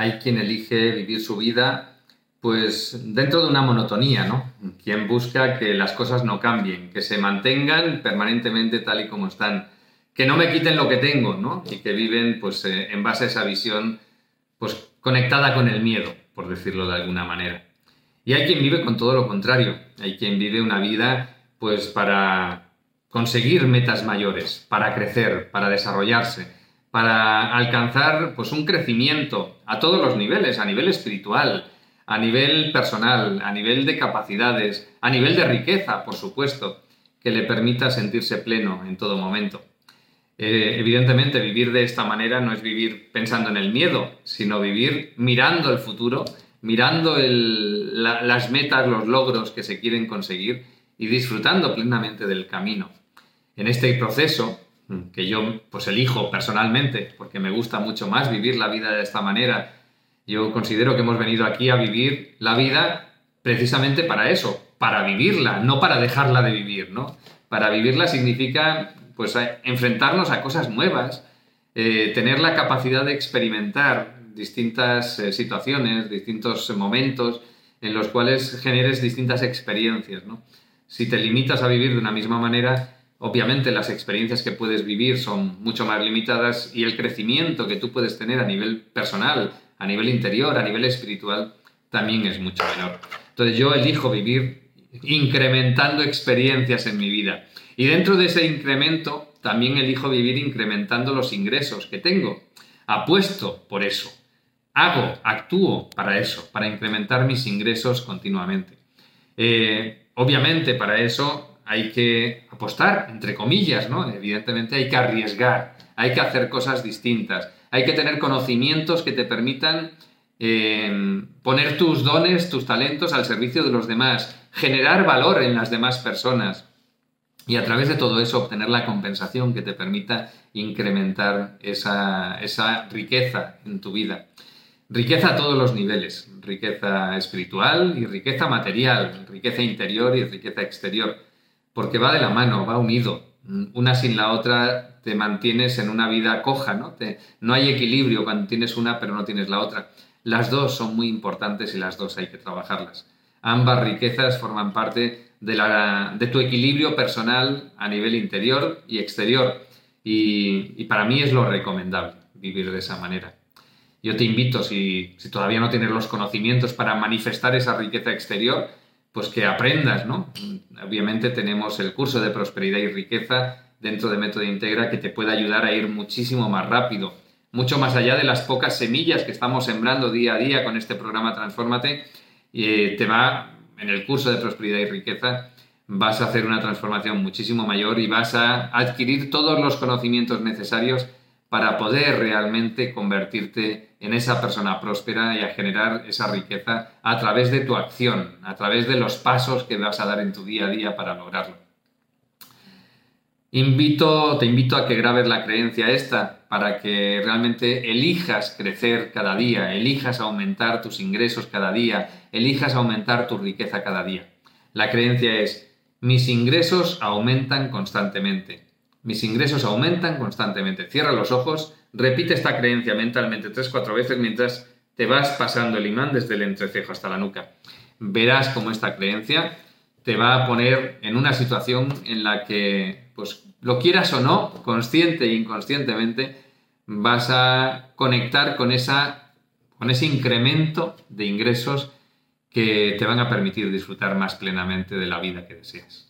hay quien elige vivir su vida pues dentro de una monotonía, ¿no? Quien busca que las cosas no cambien, que se mantengan permanentemente tal y como están, que no me quiten lo que tengo, ¿no? Y que viven pues eh, en base a esa visión pues conectada con el miedo, por decirlo de alguna manera. Y hay quien vive con todo lo contrario, hay quien vive una vida pues para conseguir metas mayores, para crecer, para desarrollarse, para alcanzar pues un crecimiento a todos los niveles, a nivel espiritual, a nivel personal, a nivel de capacidades, a nivel de riqueza, por supuesto, que le permita sentirse pleno en todo momento. Eh, evidentemente, vivir de esta manera no es vivir pensando en el miedo, sino vivir mirando el futuro, mirando las metas, los logros que se quieren conseguir y disfrutando plenamente del camino. En este proceso, que yo pues elijo personalmente, porque me gusta mucho más vivir la vida de esta manera, yo considero que hemos venido aquí a vivir la vida precisamente para eso, para vivirla, no para dejarla de vivir, ¿no? Para vivirla significa, pues, enfrentarnos a cosas nuevas, eh, tener la capacidad de experimentar distintas eh, situaciones, distintos momentos en los cuales generes distintas experiencias, ¿no? Si te limitas a vivir de una misma manera, obviamente las experiencias que puedes vivir son mucho más limitadas y el crecimiento que tú puedes tener a nivel personal, a nivel interior, a nivel espiritual, también es mucho menor. Entonces yo elijo vivir incrementando experiencias en mi vida. Y dentro de ese incremento, también elijo vivir incrementando los ingresos que tengo. Apuesto por eso. Hago, actúo para eso, para incrementar mis ingresos continuamente. Eh, obviamente para eso hay que apostar, entre comillas, ¿no? Evidentemente hay que arriesgar, hay que hacer cosas distintas hay que tener conocimientos que te permitan eh, poner tus dones, tus talentos al servicio de los demás, generar valor en las demás personas y a través de todo eso obtener la compensación que te permita incrementar esa, esa riqueza en tu vida. Riqueza a todos los niveles, riqueza espiritual y riqueza material, riqueza interior y riqueza exterior, porque va de la mano, va unido. Una sin la otra te mantienes en una vida coja, ¿no? no hay equilibrio cuando tienes una pero no tienes la otra. Las dos son muy importantes y las dos hay que trabajarlas. Ambas riquezas forman parte de, la, tu equilibrio personal a nivel interior y exterior. Y, para mí es lo recomendable vivir de esa manera. Yo te invito, si todavía no tienes los conocimientos para manifestar esa riqueza exterior, pues que aprendas, ¿no? Obviamente tenemos el curso de prosperidad y riqueza dentro de Método Integra que te puede ayudar a ir muchísimo más rápido, mucho más allá de las pocas semillas que estamos sembrando día a día con este programa Transfórmate. Eh, te va, en el curso de Prosperidad y Riqueza, vas a hacer una transformación muchísimo mayor y vas a adquirir todos los conocimientos necesarios para poder realmente convertirte en esa persona próspera y a generar esa riqueza a través de tu acción, a través de los pasos que vas a dar en tu día a día para lograrlo. Te invito a que grabes la creencia esta para que realmente elijas crecer cada día, elijas aumentar tus ingresos cada día, elijas aumentar tu riqueza cada día. La creencia es, mis ingresos aumentan constantemente. Mis ingresos aumentan constantemente. Cierra los ojos, repite esta creencia mentalmente tres, cuatro veces mientras te vas pasando el imán desde el entrecejo hasta la nuca. Verás cómo esta creencia te va a poner en una situación en la que, pues lo quieras o no, consciente e inconscientemente, vas a conectar con, esa, con ese incremento de ingresos que te van a permitir disfrutar más plenamente de la vida que deseas.